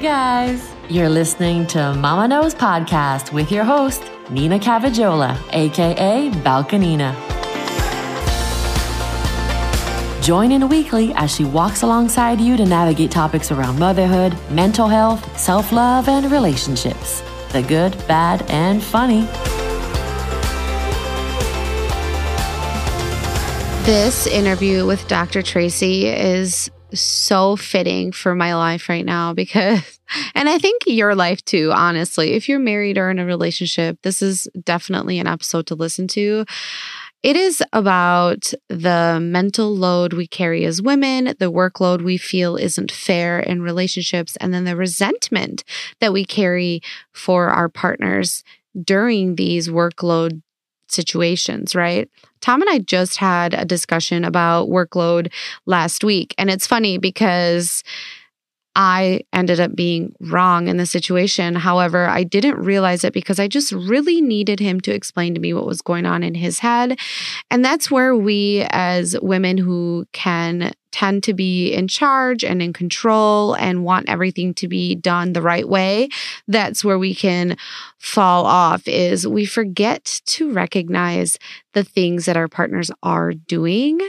guys, you're listening to Mama Knows Podcast with your host, Nina Cavajola, aka Balkanina. Join in weekly as she walks alongside you to navigate topics around motherhood, mental health, self love, and relationships the good, bad, and funny. This interview with Dr. Tracy is so fitting for my life right now because, and I think your life too, honestly. If you're married or in a relationship, this is definitely an episode to listen to. It is about the mental load we carry as women, the workload we feel isn't fair in relationships, and then the resentment that we carry for our partners during these workload situations, right? Tom and I just had a discussion about workload last week. And it's funny because I ended up being wrong in the situation. However, I didn't realize it because I just really needed him to explain to me what was going on in his head. And that's where we, as women who can tend to be in charge and in control and want everything to be done the right way, that's where we can fall off is we forget to recognize the things that our partners are doing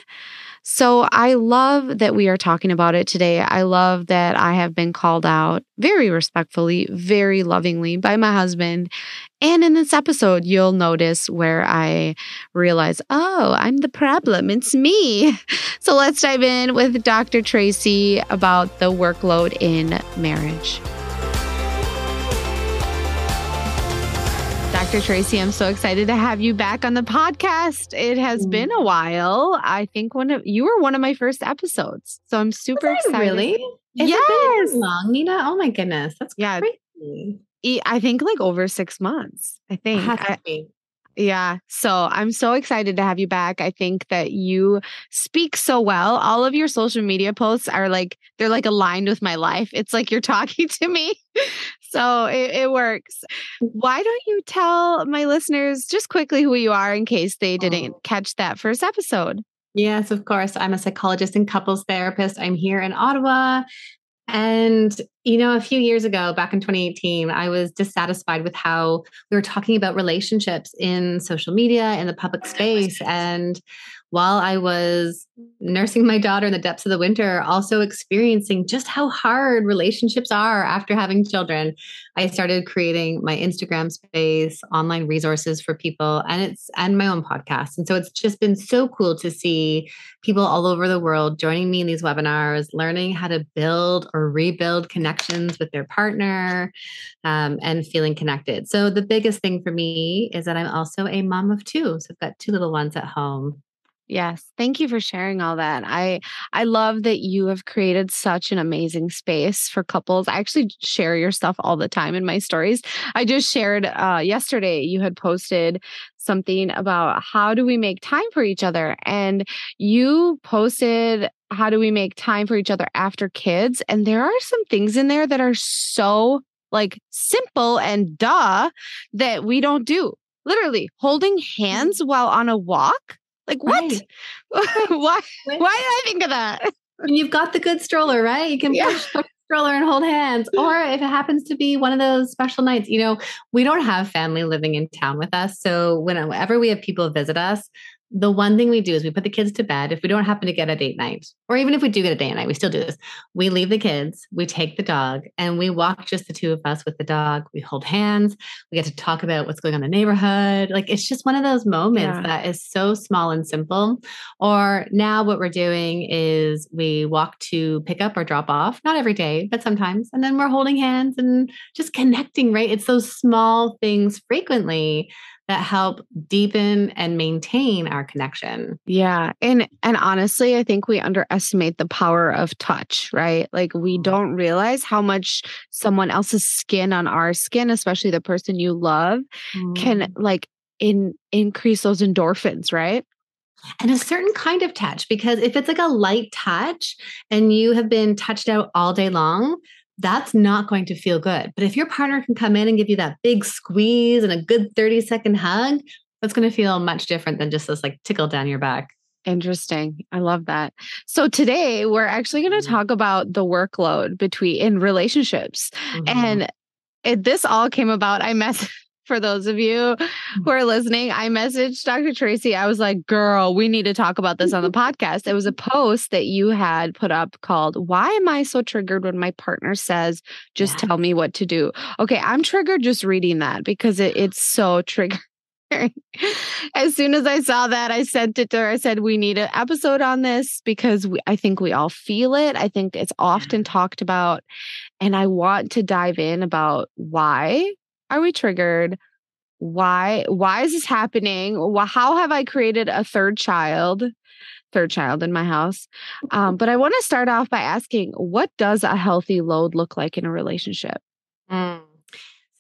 so I love that we are talking about it today. I love that I have been called out very respectfully, very lovingly by my husband. And in this episode, you'll notice where I realize, oh, I'm the problem. It's me. So let's dive in with Dr. Tracy about the workload in marriage. Dr. Tracy, I'm so excited to have you back on the podcast. It has mm. been a while. I think one of you were one of my first episodes. So I'm super excited. Really? Has yes. long, Nina? Oh my goodness. That's yeah. crazy. I think like over six months. I think. I, yeah. So I'm so excited to have you back. I think that you speak so well. All of your social media posts are like, they're like aligned with my life. It's like you're talking to me. So it, it, works. Mm-hmm. Why don't you tell my listeners just quickly who you are in case they didn't oh. catch that first episode? Yes, of course. I'm a psychologist and couples therapist. I'm here in Ottawa. And, you know, a few years ago, back in 2018, I was dissatisfied with how we were talking about relationships in social media, in the public space. And while I was nursing my daughter in the depths of the winter, also experiencing just how hard relationships are after having children, I started creating my Instagram space, online resources for people, and it's and my own podcast. And so it's just been so cool to see people all over the world joining me in these webinars, learning how to build or rebuild connections with their partner, um, and feeling connected. So the biggest thing for me is that I'm also a mom of two. So I've got two little ones at home. Yes, thank you for sharing all that. I I love that you have created such an amazing space for couples. I actually share your stuff all the time in my stories. I just shared uh yesterday you had posted something about how do we make time for each other and you posted how do we make time for each other after kids and there are some things in there that are so like simple and duh that we don't do. Literally holding mm-hmm. hands while on a walk like what? Right. why? Why did I think of that? And you've got the good stroller, right? You can yeah. push the stroller and hold hands. Or if it happens to be one of those special nights, you know, we don't have family living in town with us. So whenever we have people visit us, the one thing we do is we put the kids to bed. If we don't happen to get a date night, or even if we do get a date night, we still do this. We leave the kids, we take the dog, and we walk just the two of us with the dog. We hold hands. We get to talk about what's going on in the neighborhood. Like it's just one of those moments yeah. that is so small and simple. Or now what we're doing is we walk to pick up or drop off, not every day, but sometimes. And then we're holding hands and just connecting, right? It's those small things frequently that help deepen and maintain our connection. Yeah. And and honestly, I think we underestimate the power of touch, right? Like we mm-hmm. don't realize how much someone else's skin on our skin, especially the person you love, mm. can like in increase those endorphins, right? and a certain kind of touch because if it's like a light touch and you have been touched out all day long that's not going to feel good. But if your partner can come in and give you that big squeeze and a good 30 second hug, that's going to feel much different than just this like tickle down your back. Interesting. I love that. So today we're actually going to mm-hmm. talk about the workload between in relationships. Mm-hmm. And it, this all came about I mess for those of you who are listening, I messaged Dr. Tracy. I was like, girl, we need to talk about this on the podcast. It was a post that you had put up called, Why Am I So Triggered When My Partner Says, Just yeah. Tell Me What to Do? Okay, I'm triggered just reading that because it, it's so triggering. as soon as I saw that, I sent it to her. I said, We need an episode on this because we, I think we all feel it. I think it's often talked about. And I want to dive in about why are we triggered? Why why is this happening? How have I created a third child? Third child in my house. Um, but I want to start off by asking what does a healthy load look like in a relationship? Mm.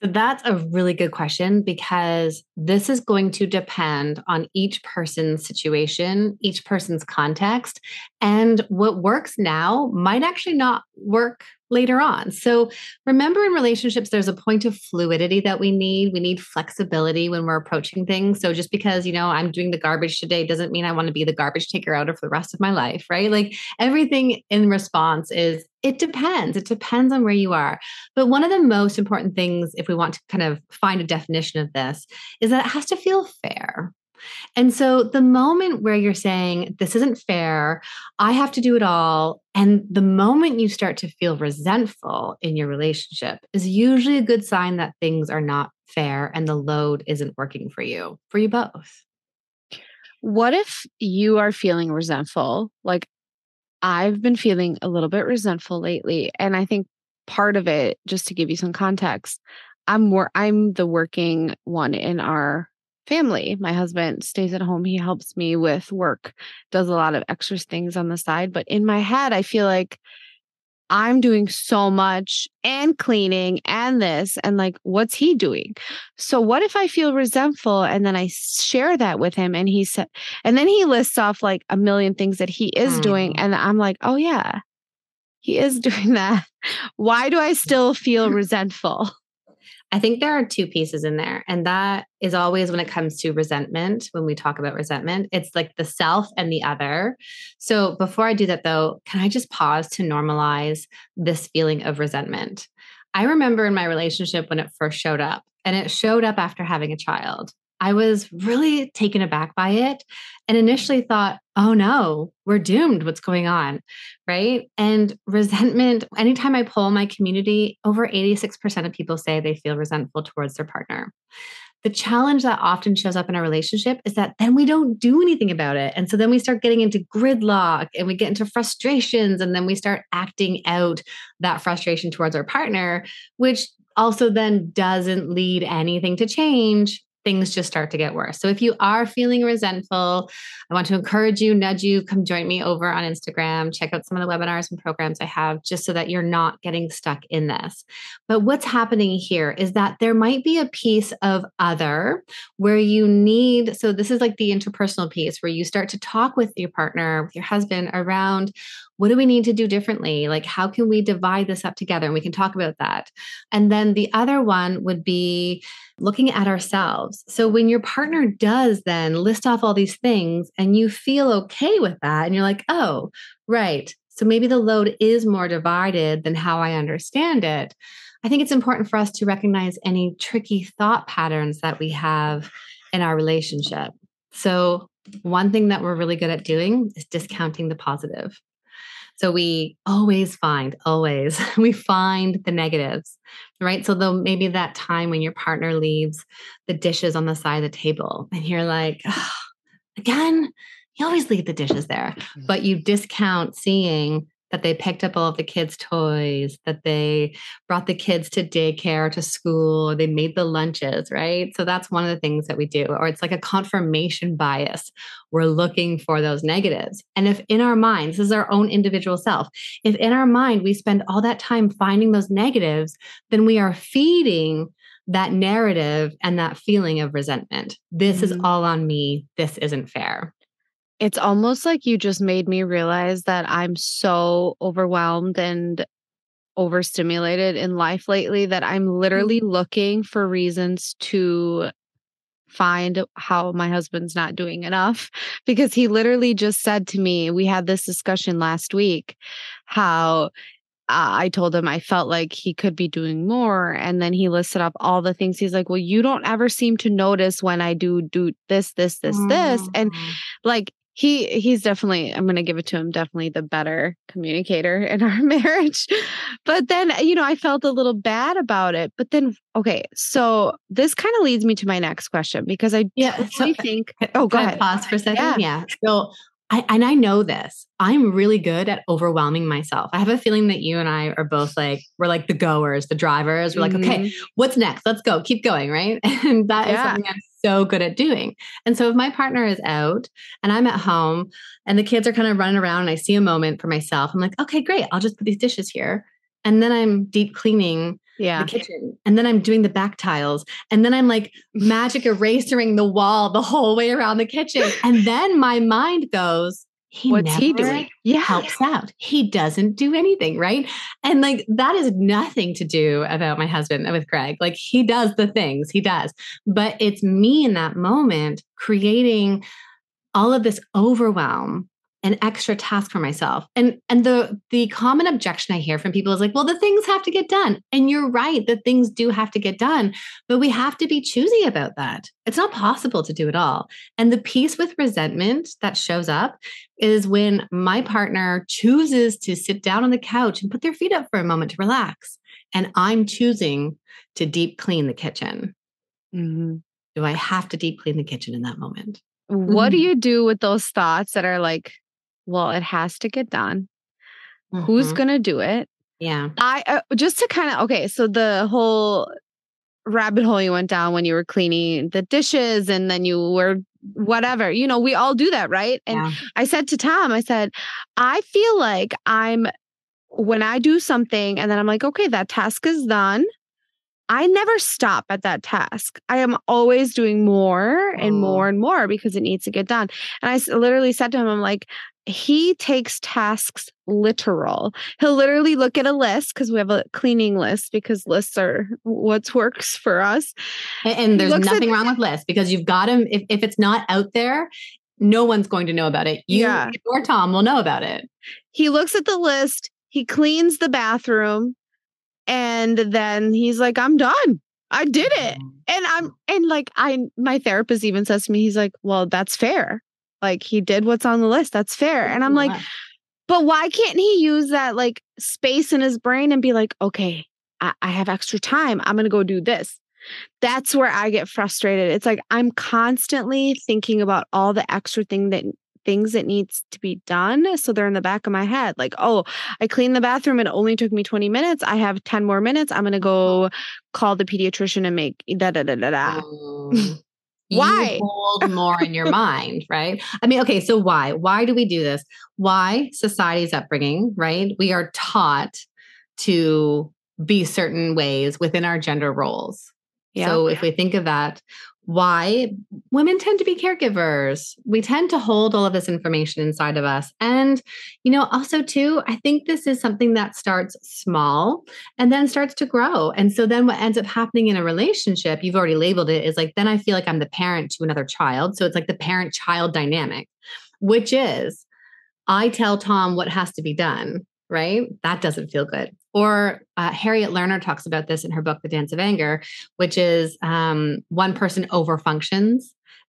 So that's a really good question because this is going to depend on each person's situation, each person's context, and what works now might actually not work later on. So remember in relationships, there's a point of fluidity that we need. We need flexibility when we're approaching things. So just because, you know, I'm doing the garbage today doesn't mean I want to be the garbage taker out for the rest of my life, right? Like everything in response is it depends. It depends on where you are. But one of the most important things, if we want to kind of find a definition of this, is that it has to feel fair. And so the moment where you're saying, this isn't fair, I have to do it all. And the moment you start to feel resentful in your relationship is usually a good sign that things are not fair and the load isn't working for you, for you both. What if you are feeling resentful? Like I've been feeling a little bit resentful lately. And I think part of it, just to give you some context, I'm more I'm the working one in our family. My husband stays at home. He helps me with work, does a lot of extra things on the side. But in my head, I feel like I'm doing so much and cleaning and this and like what's he doing? So what if I feel resentful and then I share that with him and he said and then he lists off like a million things that he is mm. doing and I'm like, "Oh yeah. He is doing that. Why do I still feel resentful?" I think there are two pieces in there. And that is always when it comes to resentment, when we talk about resentment, it's like the self and the other. So before I do that, though, can I just pause to normalize this feeling of resentment? I remember in my relationship when it first showed up, and it showed up after having a child. I was really taken aback by it and initially thought, oh no, we're doomed. What's going on? Right. And resentment, anytime I poll my community, over 86% of people say they feel resentful towards their partner. The challenge that often shows up in a relationship is that then we don't do anything about it. And so then we start getting into gridlock and we get into frustrations and then we start acting out that frustration towards our partner, which also then doesn't lead anything to change things just start to get worse. So if you are feeling resentful, I want to encourage you, nudge you, come join me over on Instagram, check out some of the webinars and programs I have just so that you're not getting stuck in this. But what's happening here is that there might be a piece of other where you need so this is like the interpersonal piece where you start to talk with your partner, with your husband around what do we need to do differently? Like, how can we divide this up together? And we can talk about that. And then the other one would be looking at ourselves. So when your partner does then list off all these things and you feel okay with that, and you're like, oh, right. So maybe the load is more divided than how I understand it. I think it's important for us to recognize any tricky thought patterns that we have in our relationship. So, one thing that we're really good at doing is discounting the positive. So we always find, always, we find the negatives, right? So though maybe that time when your partner leaves the dishes on the side of the table and you're like, oh, again, you always leave the dishes there, mm-hmm. but you discount seeing that they picked up all of the kids' toys, that they brought the kids to daycare, to school, they made the lunches, right? So that's one of the things that we do. Or it's like a confirmation bias. We're looking for those negatives. And if in our minds, this is our own individual self, if in our mind we spend all that time finding those negatives, then we are feeding that narrative and that feeling of resentment. This mm-hmm. is all on me. This isn't fair. It's almost like you just made me realize that I'm so overwhelmed and overstimulated in life lately that I'm literally mm-hmm. looking for reasons to find how my husband's not doing enough because he literally just said to me, we had this discussion last week, how I told him I felt like he could be doing more. And then he listed up all the things. He's like, Well, you don't ever seem to notice when I do do this, this, this, this. And mm. like he he's definitely i'm going to give it to him definitely the better communicator in our marriage but then you know i felt a little bad about it but then okay so this kind of leads me to my next question because i yeah so, think oh go ahead pause for a second yeah, yeah. so I, and I know this. I'm really good at overwhelming myself. I have a feeling that you and I are both like, we're like the goers, the drivers. We're mm-hmm. like, okay, mm-hmm. what's next? Let's go, keep going, right? And that yeah. is something I'm so good at doing. And so if my partner is out and I'm at home and the kids are kind of running around and I see a moment for myself, I'm like, okay, great. I'll just put these dishes here. And then I'm deep cleaning yeah. the kitchen. And then I'm doing the back tiles. And then I'm like magic erasing the wall the whole way around the kitchen. And then my mind goes, he What's he doing? Yeah. helps out. He doesn't do anything, right? And like that is nothing to do about my husband with Greg. Like he does the things he does, but it's me in that moment creating all of this overwhelm an extra task for myself. And and the the common objection I hear from people is like, well, the things have to get done. And you're right, the things do have to get done, but we have to be choosy about that. It's not possible to do it all. And the piece with resentment that shows up is when my partner chooses to sit down on the couch and put their feet up for a moment to relax. And I'm choosing to deep clean the kitchen. Mm-hmm. Do I have to deep clean the kitchen in that moment? What mm-hmm. do you do with those thoughts that are like, well, it has to get done. Mm-hmm. Who's going to do it? Yeah. I uh, just to kind of okay, so the whole rabbit hole you went down when you were cleaning the dishes and then you were whatever. You know, we all do that, right? And yeah. I said to Tom, I said, I feel like I'm when I do something and then I'm like, okay, that task is done. I never stop at that task. I am always doing more and more and more because it needs to get done. And I literally said to him, I'm like, he takes tasks literal. He'll literally look at a list because we have a cleaning list because lists are what works for us. And, and there's nothing at, wrong with lists because you've got them. If, if it's not out there, no one's going to know about it. You yeah. or Tom will know about it. He looks at the list, he cleans the bathroom, and then he's like, I'm done. I did it. Mm. And I'm and like I my therapist even says to me, he's like, Well, that's fair. Like he did what's on the list. That's fair. And I'm like, but why can't he use that like space in his brain and be like, okay, I, I have extra time. I'm going to go do this. That's where I get frustrated. It's like I'm constantly thinking about all the extra thing that things that needs to be done so they're in the back of my head like oh i cleaned the bathroom it only took me 20 minutes i have 10 more minutes i'm going to go call the pediatrician and make da da da da da oh. Why? hold more in your mind right? I mean okay so why? Why do we do this? Why society's upbringing right? We are taught to be certain ways within our gender roles. Yeah. so if we think of that why women tend to be caregivers. We tend to hold all of this information inside of us. And, you know, also, too, I think this is something that starts small and then starts to grow. And so then what ends up happening in a relationship, you've already labeled it, is like, then I feel like I'm the parent to another child. So it's like the parent child dynamic, which is I tell Tom what has to be done right? That doesn't feel good. Or uh, Harriet Lerner talks about this in her book, The Dance of Anger, which is um, one person overfunctions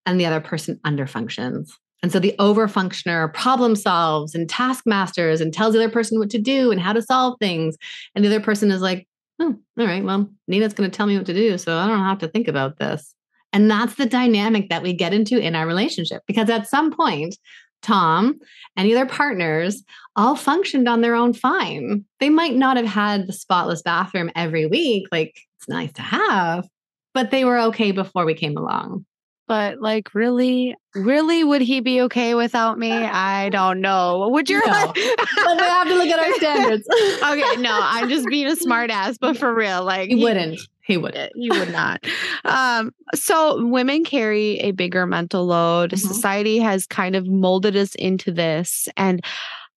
and the other person underfunctions. And so the overfunctioner problem solves and task masters and tells the other person what to do and how to solve things. And the other person is like, oh, all right, well, Nina's going to tell me what to do. So I don't have to think about this. And that's the dynamic that we get into in our relationship because at some point, Tom, any of their partners all functioned on their own fine. They might not have had the spotless bathroom every week, like it's nice to have, but they were okay before we came along. But like, really, really, would he be okay without me? I don't know. Would you? No. we have to look at our standards. okay, no, I'm just being a smartass, but for real, like, he, he wouldn't. He wouldn't He would not. um, so women carry a bigger mental load. Mm-hmm. Society has kind of molded us into this, and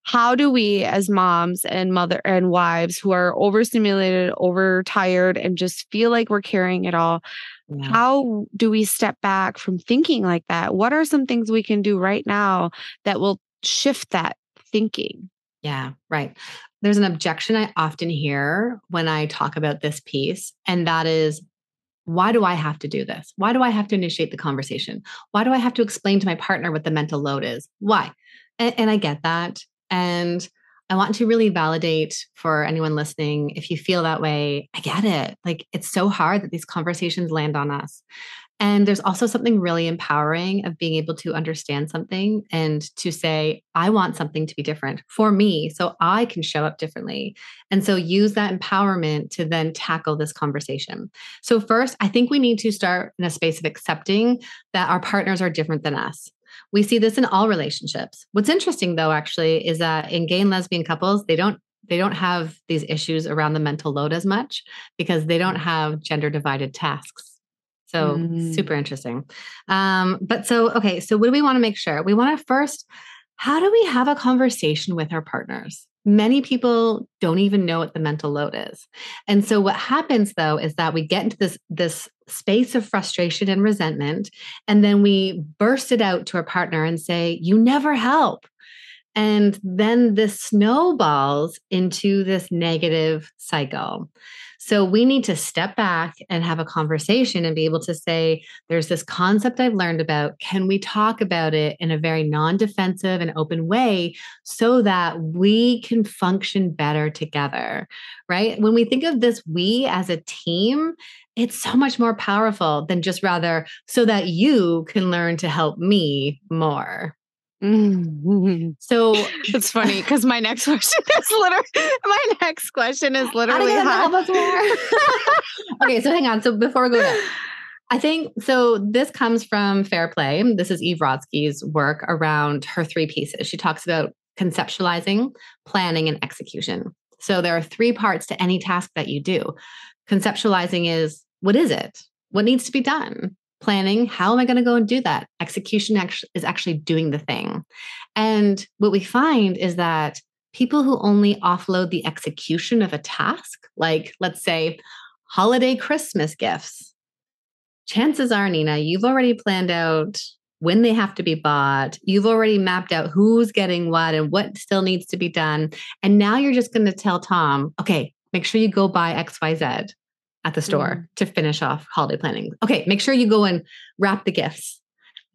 how do we as moms and mother and wives who are overstimulated overtired and just feel like we're carrying it all yeah. how do we step back from thinking like that? What are some things we can do right now that will shift that thinking? Yeah, right. There's an objection I often hear when I talk about this piece, and that is why do I have to do this? Why do I have to initiate the conversation? Why do I have to explain to my partner what the mental load is? Why? And, and I get that. And I want to really validate for anyone listening if you feel that way, I get it. Like it's so hard that these conversations land on us. And there's also something really empowering of being able to understand something and to say, I want something to be different for me so I can show up differently. And so use that empowerment to then tackle this conversation. So, first, I think we need to start in a space of accepting that our partners are different than us. We see this in all relationships. What's interesting though actually is that in gay and lesbian couples, they don't they don't have these issues around the mental load as much because they don't have gender divided tasks. So mm. super interesting. Um, but so okay, so what do we want to make sure? We want to first, how do we have a conversation with our partners? Many people don't even know what the mental load is. And so what happens though is that we get into this this space of frustration and resentment and then we burst it out to our partner and say you never help. And then this snowballs into this negative cycle so we need to step back and have a conversation and be able to say, there's this concept I've learned about. Can we talk about it in a very non defensive and open way so that we can function better together? Right. When we think of this we as a team, it's so much more powerful than just rather so that you can learn to help me more. Mm-hmm. So it's funny because my next question is literally my next question is literally how, help us more. okay, so hang on. So before we go there, I think so. This comes from Fair Play. This is Eve Rodsky's work around her three pieces. She talks about conceptualizing, planning, and execution. So there are three parts to any task that you do. Conceptualizing is what is it? What needs to be done? Planning how am i going to go and do that? Execution is actually doing the thing. And what we find is that people who only offload the execution of a task like let's say holiday christmas gifts chances are nina you've already planned out when they have to be bought you've already mapped out who's getting what and what still needs to be done and now you're just going to tell tom okay make sure you go buy xyz at the store mm to finish off holiday planning. Okay, make sure you go and wrap the gifts.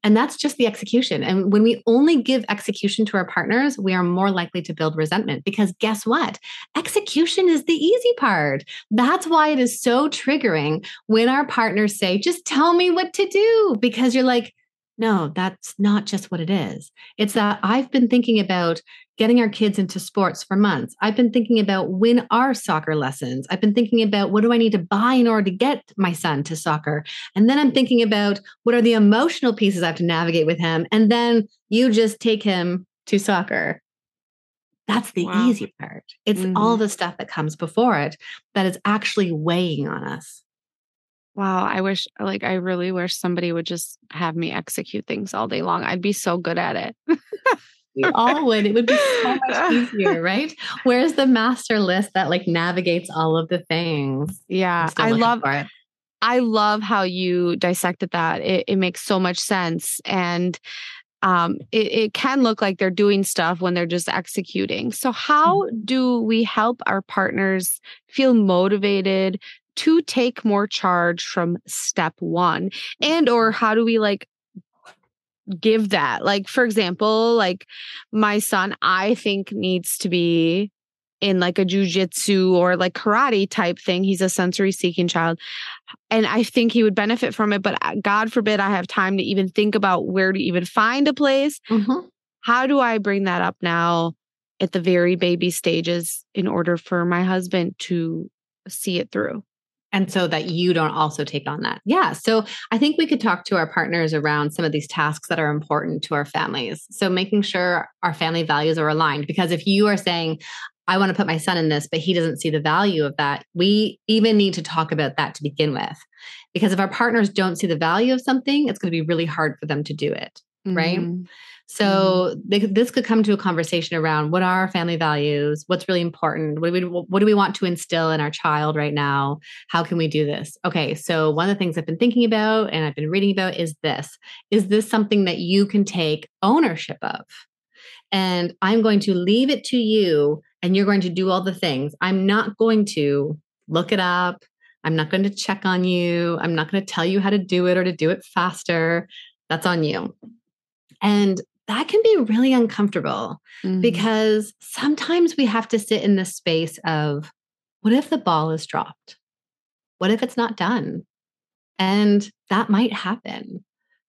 And that's just the execution. And when we only give execution to our partners, we are more likely to build resentment because guess what? Execution is the easy part. That's why it is so triggering when our partners say, just tell me what to do. Because you're like, no, that's not just what it is. It's that I've been thinking about getting our kids into sports for months. I've been thinking about when are soccer lessons. I've been thinking about what do I need to buy in order to get my son to soccer. And then I'm thinking about what are the emotional pieces I have to navigate with him. And then you just take him to soccer. That's the wow. easy part. It's mm-hmm. all the stuff that comes before it that is actually weighing on us. Wow, I wish like I really wish somebody would just have me execute things all day long. I'd be so good at it. we all would. It would be so much easier, right? Where's the master list that like navigates all of the things? Yeah, I love it. I love how you dissected that. It, it makes so much sense. And um, it, it, can look like they're doing stuff when they're just executing. So, how mm-hmm. do we help our partners feel motivated to take more charge from step one and or how do we like give that? Like for example like my son i think needs to be in like a jujitsu or like karate type thing. He's a sensory seeking child and i think he would benefit from it but uh, god forbid i have time to even think about where to even find a place. Mm-hmm. how do i bring that up now at the very baby stages in order for my husband to see it through and so that you don't also take on that. Yeah. So I think we could talk to our partners around some of these tasks that are important to our families. So making sure our family values are aligned. Because if you are saying, I want to put my son in this, but he doesn't see the value of that, we even need to talk about that to begin with. Because if our partners don't see the value of something, it's going to be really hard for them to do it. mm-hmm. right? So mm-hmm. they, this could come to a conversation around what are our family values? What's really important? What do we what do we want to instill in our child right now? How can we do this? Okay, so one of the things I've been thinking about and I've been reading about is this. Is this something that you can take ownership of? And I'm going to leave it to you and you're going to do all the things. I'm not going to look it up. I'm not going to check on you. I'm not going to tell you how to do it or to do it faster. That's on you. And that can be really uncomfortable mm-hmm. because sometimes we have to sit in the space of what if the ball is dropped? What if it's not done? And that might happen.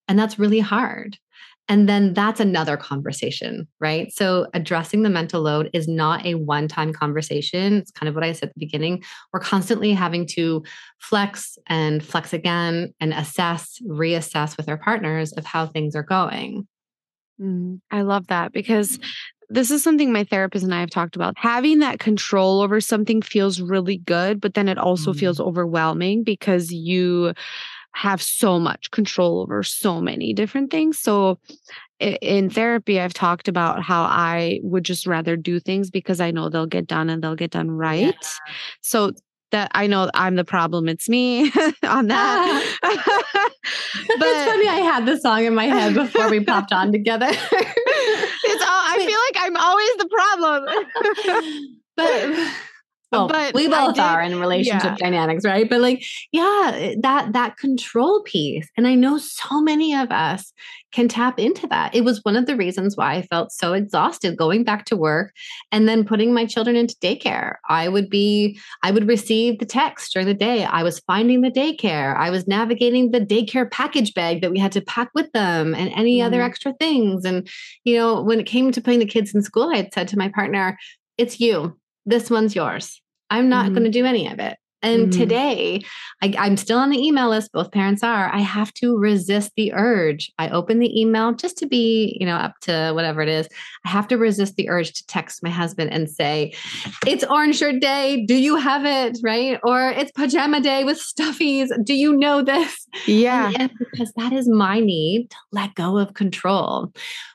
And that's really hard. And then that's another conversation, right? So addressing the mental load is not a one time conversation. It's kind of what I said at the beginning. We're constantly having to flex and flex again and assess, reassess with our partners of how things are going. Mm, I love that because this is something my therapist and I have talked about. Having that control over something feels really good, but then it also mm. feels overwhelming because you have so much control over so many different things. So in therapy, I've talked about how I would just rather do things because I know they'll get done and they'll get done right. Yeah. So that I know I'm the problem. It's me on that. but it's funny. I had the song in my head before we popped on together. it's all, I feel like I'm always the problem. but well, but we both did, are in relationship yeah. dynamics, right? But like, yeah, that that control piece. And I know so many of us can tap into that. It was one of the reasons why I felt so exhausted going back to work and then putting my children into daycare. I would be, I would receive the text during the day. I was finding the daycare. I was navigating the daycare package bag that we had to pack with them and any mm. other mm-hmm. extra things. And, you know, when it came to putting the kids in school, I had said to my partner, it's you. This one's yours. I'm not mm-hmm. going to do any of it. And mm-hmm. today, I, I'm still on the email list. Both parents are. I have to resist the urge. I open the email just to be, you know, up to whatever it is. I have to resist the urge to text my husband and say, "It's orange shirt day. Do you have it?" Right? Or it's pajama day with stuffies. Do you know this? Yeah, and, and because that is my need to let go of control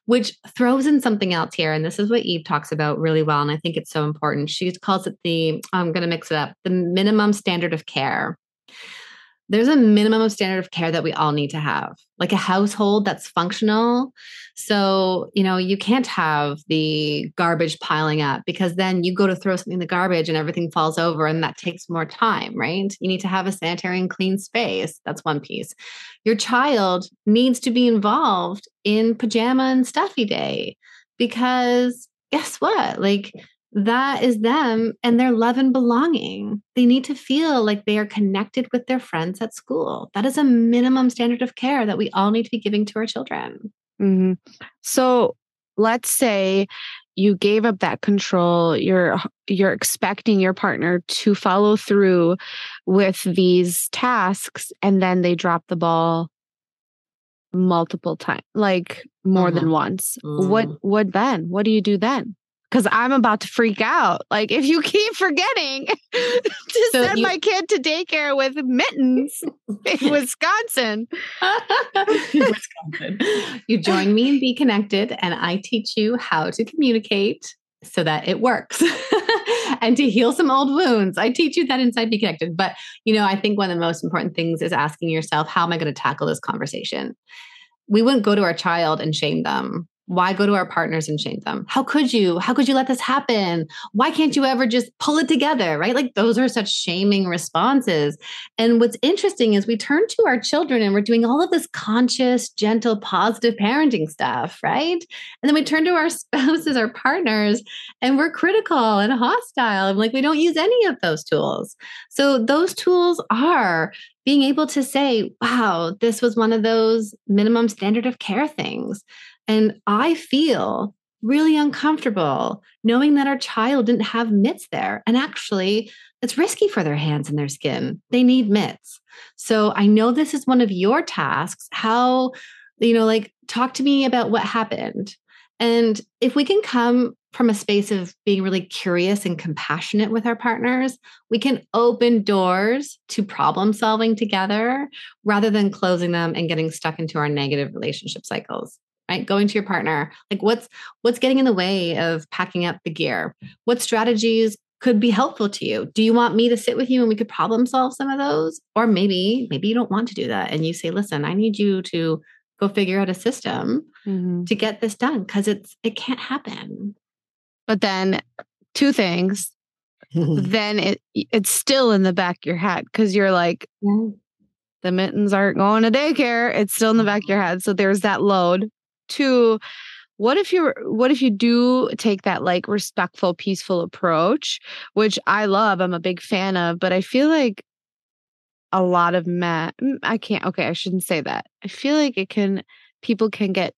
which throws in something else here. And this is what Eve talks about really well. And I think it's so important. She calls it the, I'm going to mix it up, the minimum standard of care there's a minimum of standard of care that we all need to have, like a household that's functional. So, you know, you can't have the garbage piling up because then you go to throw something in the garbage and everything falls over and that takes more time, right? You need to have a sanitary and clean space. That's one piece. Your child needs to be involved in pajama and stuffy day because guess what? Like, that is them and their love and belonging. They need to feel like they are connected with their friends at school. That is a minimum standard of care that we all need to be giving to our children. Mm-hmm. So let's say you gave up that control you're you're expecting your partner to follow through with these tasks and then they drop the ball multiple times like more than mm-hmm. once mm. what what then what do you do then because I'm about to freak out. Like if you keep forgetting to so send you, my kid to daycare with mittens in Wisconsin. Wisconsin. You join me and Be Connected, and I teach you how to communicate so that it works and to heal some old wounds. I teach you that inside Be Connected. But, you know, I think one of the most important things is asking yourself, how am I going to tackle this conversation? We wouldn't go to our child and shame them why go to our partners and shame them? How could you? How could you let this happen? Why can't you ever just pull it together? Right? Like those are such shaming responses. And what's interesting is we turn to our children and we're doing all of this conscious, gentle, positive parenting stuff, right? And then we turn to our spouses, our partners, and we're critical and hostile. And like we don't use any of those tools. So those tools are being able to say, wow, this was one of those minimum standard of care things and I feel really uncomfortable knowing that our child didn't have mitts there. And actually, it's risky for their hands and their skin. They need mitts. So I know this is one of your tasks. How, you know, like talk to me about what happened. And if we can come from a space of being really curious and compassionate with our partners, we can open doors to problem solving together rather than closing them and getting stuck into our negative relationship cycles. Right going to your partner like what's what's getting in the way of packing up the gear? What strategies could be helpful to you? Do you want me to sit with you and we could problem solve some of those? Or maybe maybe you don't want to do that and you say listen i need you to go figure out a system mm-hmm. to get this done because it's it can't happen. But then two things then it it's still in the back of your head because you're like yeah. the mittens aren't going to daycare it's still in the back of your head. So there's that load two what if you what if you do take that like respectful peaceful approach which i love i'm a big fan of but i feel like a lot of men mm, i can't okay i shouldn't say that. I feel like it can people can get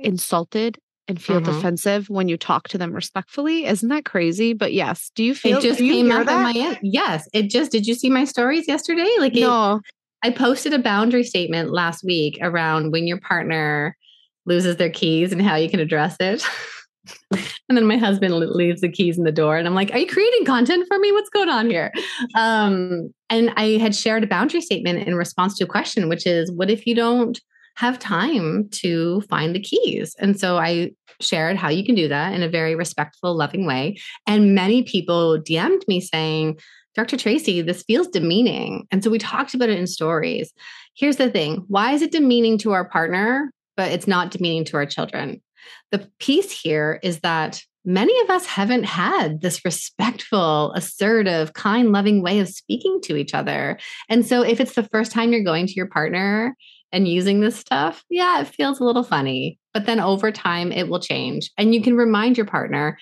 insulted and feel mm-hmm. defensive when you talk to them respectfully. Isn't that crazy? But yes do you feel it just came out that? in my yes it just did you see my stories yesterday? Like no. it, i posted a boundary statement last week around when your partner loses their keys and how you can address it. and then my husband leaves the keys in the door and i'm like are you creating content for me? What's going on here? Um, and i had shared a boundary statement in response to a question which is what if you don't have time to find the keys? And so i shared how you can do that in a very respectful loving way. And many people dm'd me saying dr tracy this feels demeaning and so we talked about it in stories here's the thing why is it demeaning to our partner but it's not demeaning to our children. The piece here is that many of us haven't had this respectful, assertive, kind, loving way of speaking to each other. And so if it's the first time you're going to your partner and using this stuff, yeah, it feels a little funny. But then over time, it will change. And you can remind your partner,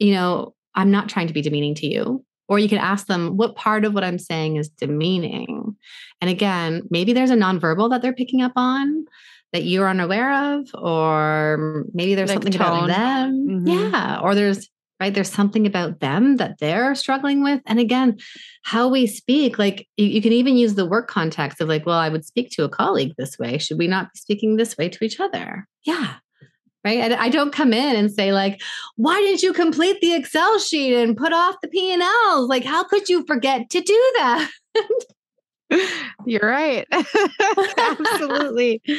you know, I'm not trying to be demeaning to you. Or you can ask them, what part of what I'm saying is demeaning? And again, maybe there's a nonverbal that they're picking up on that you're unaware of, or maybe there's like something tone. about them. Mm-hmm. Yeah. Or there's, right, there's something about them that they're struggling with. And again, how we speak, like you, you can even use the work context of like, well, I would speak to a colleague this way. Should we not be speaking this way to each other? Yeah right? I, I, don't come in and say like why didn't you complete the excel sheet and put off the p&l's like how could you forget to do that? You're right. Absolutely.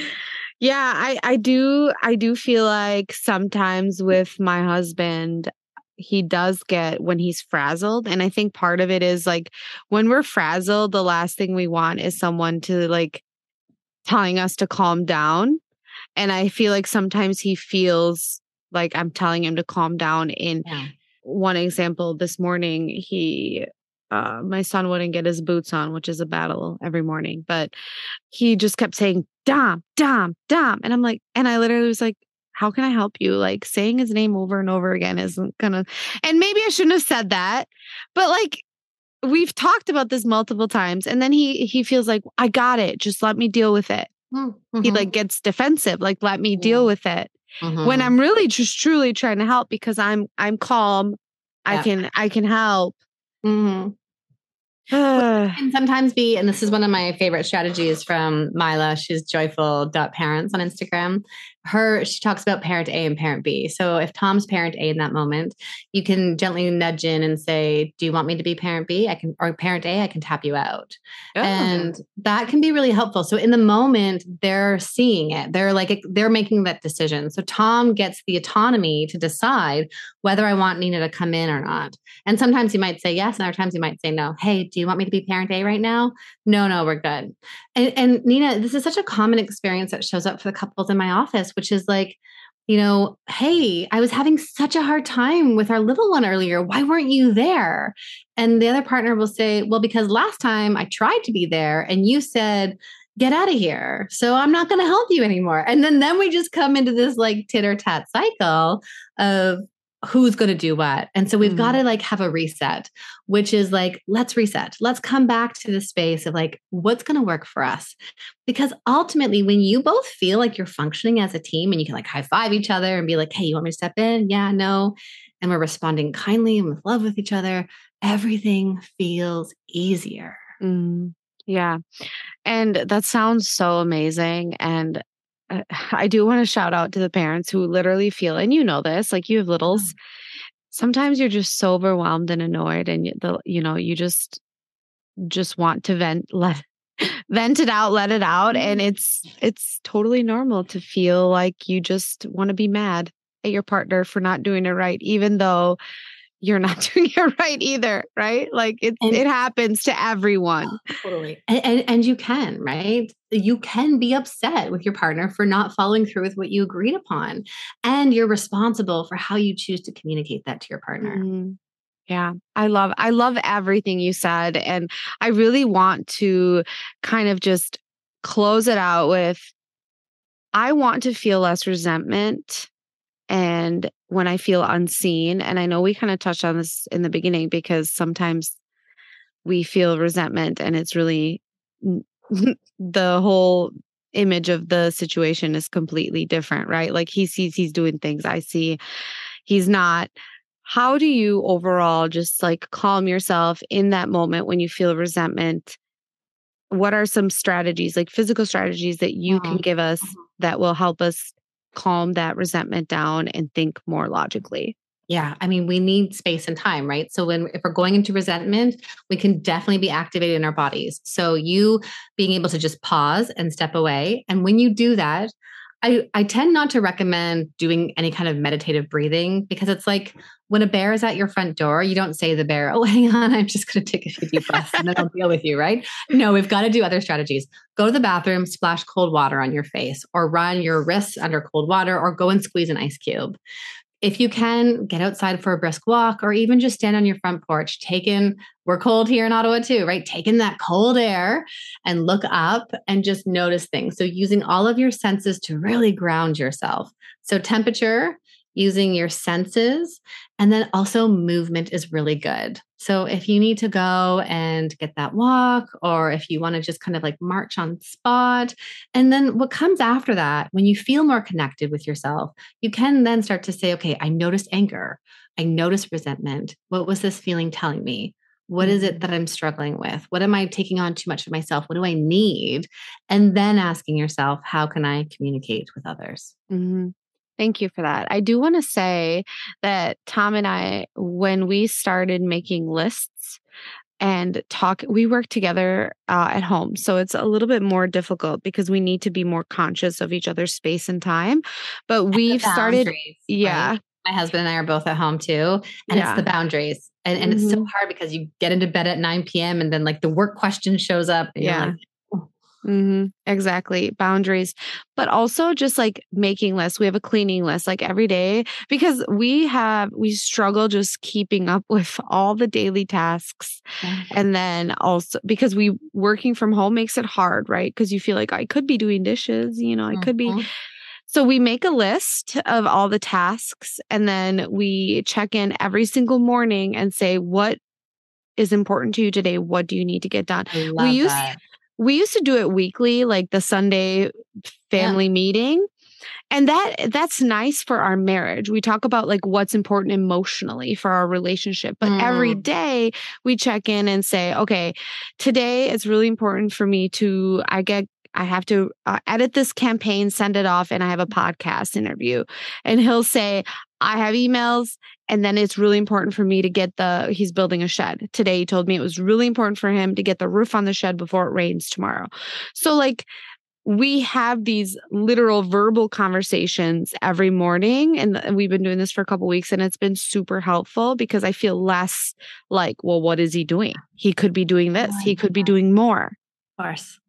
Yeah, I I do I do feel like sometimes with my husband he does get when he's frazzled and I think part of it is like when we're frazzled the last thing we want is someone to like telling us to calm down and I feel like sometimes he feels like I'm telling him to calm down in yeah. one example this morning he uh, my son wouldn't get his boots on, which is a battle every morning. But he just kept saying, Dom, Dom, Dom. And I'm like, and I literally was like, how can I help you? Like saying his name over and over again isn't gonna, and maybe I shouldn't have said that, but like, we've talked about this multiple times and then he he feels like i got it just let me deal with it mm-hmm. he like gets defensive like let me deal with it mm-hmm. when i'm really just truly trying to help because i'm i'm calm yeah. i can i can help mm-hmm can sometimes be, and this is one of my favorite strategies from Mila. She's joyful parents on Instagram her she talks about parent A and parent B. So if Tom's parent A in that moment, you can gently nudge in and say, "Do you want me to be parent B? I can or parent A, I can tap you out." Oh. And that can be really helpful. So in the moment, they're seeing it. They're like they're making that decision. So Tom gets the autonomy to decide whether I want Nina to come in or not. And sometimes you might say yes, and other times you might say no. Hey, do you want me to be parent A right now? No, no, we're good. And, and Nina, this is such a common experience that shows up for the couples in my office which is like, you know, hey, I was having such a hard time with our little one earlier. Why weren't you there? And the other partner will say, well, because last time I tried to be there and you said, get out of here. So I'm not going to help you anymore. And then then we just come into this like titter tat cycle of who's going to do what. And so we've mm-hmm. got to like have a reset, which is like, let's reset. Let's come back to the space of like, what's going to work for us? Because ultimately, when you both feel like you're functioning as a team and you can like high five each other and be like, hey, you want me to step in? Yeah, no. And we're responding kindly and with love with each other, everything feels easier. Mm, yeah. And that sounds so amazing. And Uh, I do want to shout out to the parents who literally feel, and you know this, like you have littles. Mm. Sometimes you're just so overwhelmed and annoyed, and the you know you just just want to vent, let vent it out, let it out. And mm. it's it's totally normal to feel like you just want to be mad at your partner for not doing it right, even though you're not doing it right either, right? Like it and, it happens to everyone. Totally. And, and, and you can, right? You can be upset with your partner for not following through with what you agreed upon. And you're responsible for how you choose to communicate that to your partner. Mm. Yeah, I love I love everything you said and I really want to kind of just close it out with I want to feel less resentment and when I feel unseen and I know we kind of touched on this in the beginning because sometimes we feel resentment and it's really the whole image of the situation is completely different, right? Like he sees he's doing things I see he's not how do you overall just like calm yourself in that moment when you feel resentment? What are some strategies, like physical strategies that you mm-hmm. can give us mm-hmm. that will help us calm that resentment down and think more logically? Yeah, I mean, we need space and time, right? So when if we're going into resentment, we can definitely be activated in our bodies. So you being able to just pause and step away, and when you do that, I, I tend not to recommend doing any kind of meditative breathing because it's like when a bear is at your front door, you don't say the bear, Oh, hang on, I'm just going to take a few deep breaths and then I'll deal with you, right? No, we've got to do other strategies. Go to the bathroom, splash cold water on your face, or run your wrists under cold water, or go and squeeze an ice cube if you can get outside for a brisk walk or even just stand on your front porch, take in, we're cold here in Ottawa too, right? Take in that cold air and look up and just notice things. So, using all of your senses to really ground yourself. So, temperature, using your senses. And then also movement is really good. So if you need to go and get that walk, or if you want to just kind of like march on spot, and then what comes after that, when you feel more connected with yourself, you can then start to say, okay, I noticed anger. I noticed resentment. What was this feeling telling me? What is it mm-hmm. that I'm struggling with? What am I taking on too much of myself? What do I need? And then asking yourself, how can I communicate with others? Mm-hmm. Thank you for that. I do want to say that Tom and I, when we started making lists and talk, we work together uh, at home. So it's a little bit more difficult because we need to be more conscious of each other's space and time. But we've started, yeah. Right? My husband and I are both at home too. And yeah. it's the boundaries. And, and mm-hmm. it's so mm-hmm. hard because you get into bed at 9 p.m. and then like the work question shows up. yeah. Like, Mm-hmm. Exactly. Boundaries, but also just like making lists. We have a cleaning list like every day because we have, we struggle just keeping up with all the daily tasks. Mm-hmm. And then also because we working from home makes it hard, right? Because you feel like I could be doing dishes, you know, I could be. Mm-hmm. So we make a list of all the tasks and then we check in every single morning and say, what is important to you today? What do you need to get done? we use, that we used to do it weekly, like the Sunday family yeah. meeting. And that that's nice for our marriage. We talk about like what's important emotionally for our relationship. But mm. every day we check in and say, okay, today it's really important for me to I get I have to uh, edit this campaign, send it off, and I have a podcast interview. And he'll say, I have emails and then it's really important for me to get the, he's building a shed. Today he told me it was really important for him to get the roof on the shed before it rains tomorrow. So, like, we have these literal verbal conversations every morning and we've been doing this for a couple weeks and it's been super helpful because i feel less like well what is he doing he could be doing this he could be doing more of course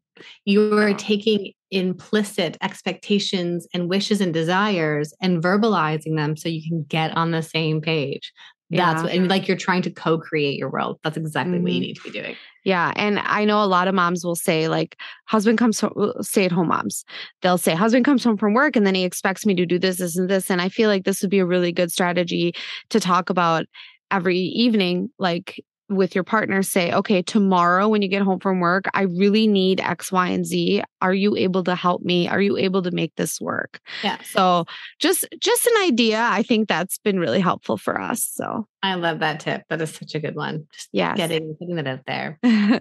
you are taking implicit expectations and wishes and desires and verbalizing them so you can get on the same page. That's yeah. what, and like you're trying to co-create your world. That's exactly mm-hmm. what you mm-hmm. need to be doing. Yeah, and I know a lot of moms will say like husband comes home, uh, stay-at-home moms. They'll say husband comes home from work and then he expects me to do this, this, and this. And I feel like this would be a really good strategy to talk about every evening. Like with your partner say, okay, tomorrow when you get home from work, I really need X, Y, and Z. Are you able to help me? Are you able to make this work? Yeah. So just just an idea. I think that's been really helpful for us. So I love that tip. That is such a good one. Just yeah. Getting putting that out there.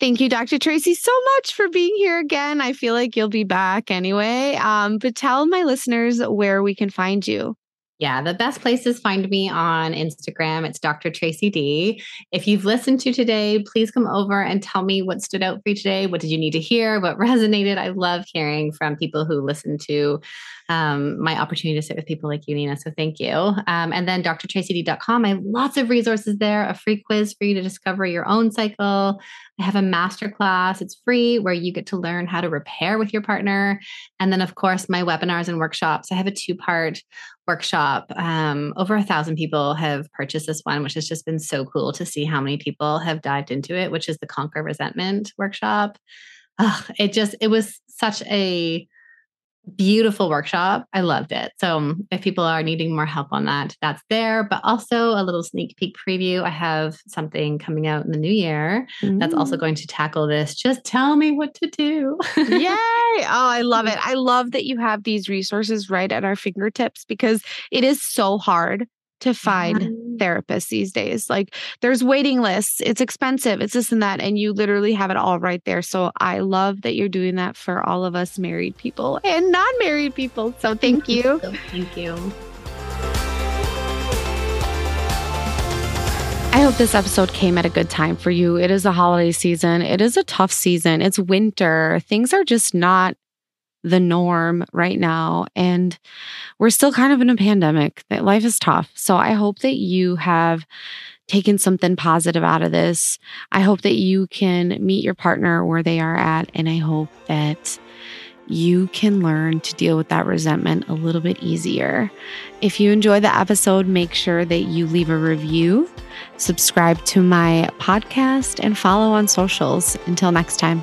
Thank you, Dr. Tracy, so much for being here again. I feel like you'll be back anyway. Um, but tell my listeners where we can find you. Yeah, the best places find me on Instagram. It's Dr. Tracy D. If you've listened to today, please come over and tell me what stood out for you today. What did you need to hear? What resonated? I love hearing from people who listen to um, my opportunity to sit with people like you, Nina. So thank you. Um, and then drtracyd.com. I have lots of resources there, a free quiz for you to discover your own cycle. I have a masterclass. It's free where you get to learn how to repair with your partner. And then, of course, my webinars and workshops. I have a two part workshop. Um, over a thousand people have purchased this one, which has just been so cool to see how many people have dived into it, which is the Conquer Resentment workshop. Ugh, it just, it was such a beautiful workshop. I loved it. So um, if people are needing more help on that, that's there. But also a little sneak peek preview. I have something coming out in the new year mm. that's also going to tackle this. Just tell me what to do. Yay. Oh, I love it. I love that you have these resources right at our fingertips because it is so hard to find. Therapists these days. Like there's waiting lists, it's expensive, it's this and that, and you literally have it all right there. So I love that you're doing that for all of us married people and non married people. So thank you. Thank you. I hope this episode came at a good time for you. It is a holiday season. It is a tough season. It's winter. Things are just not the norm right now. And we're still kind of in a pandemic, life is tough. So I hope that you have taken something positive out of this. I hope that you can meet your partner where they are at. And I hope that you can learn to deal with that resentment a little bit easier. If you enjoy the episode, make sure that you leave a review, subscribe to my podcast, and follow on socials. Until next time.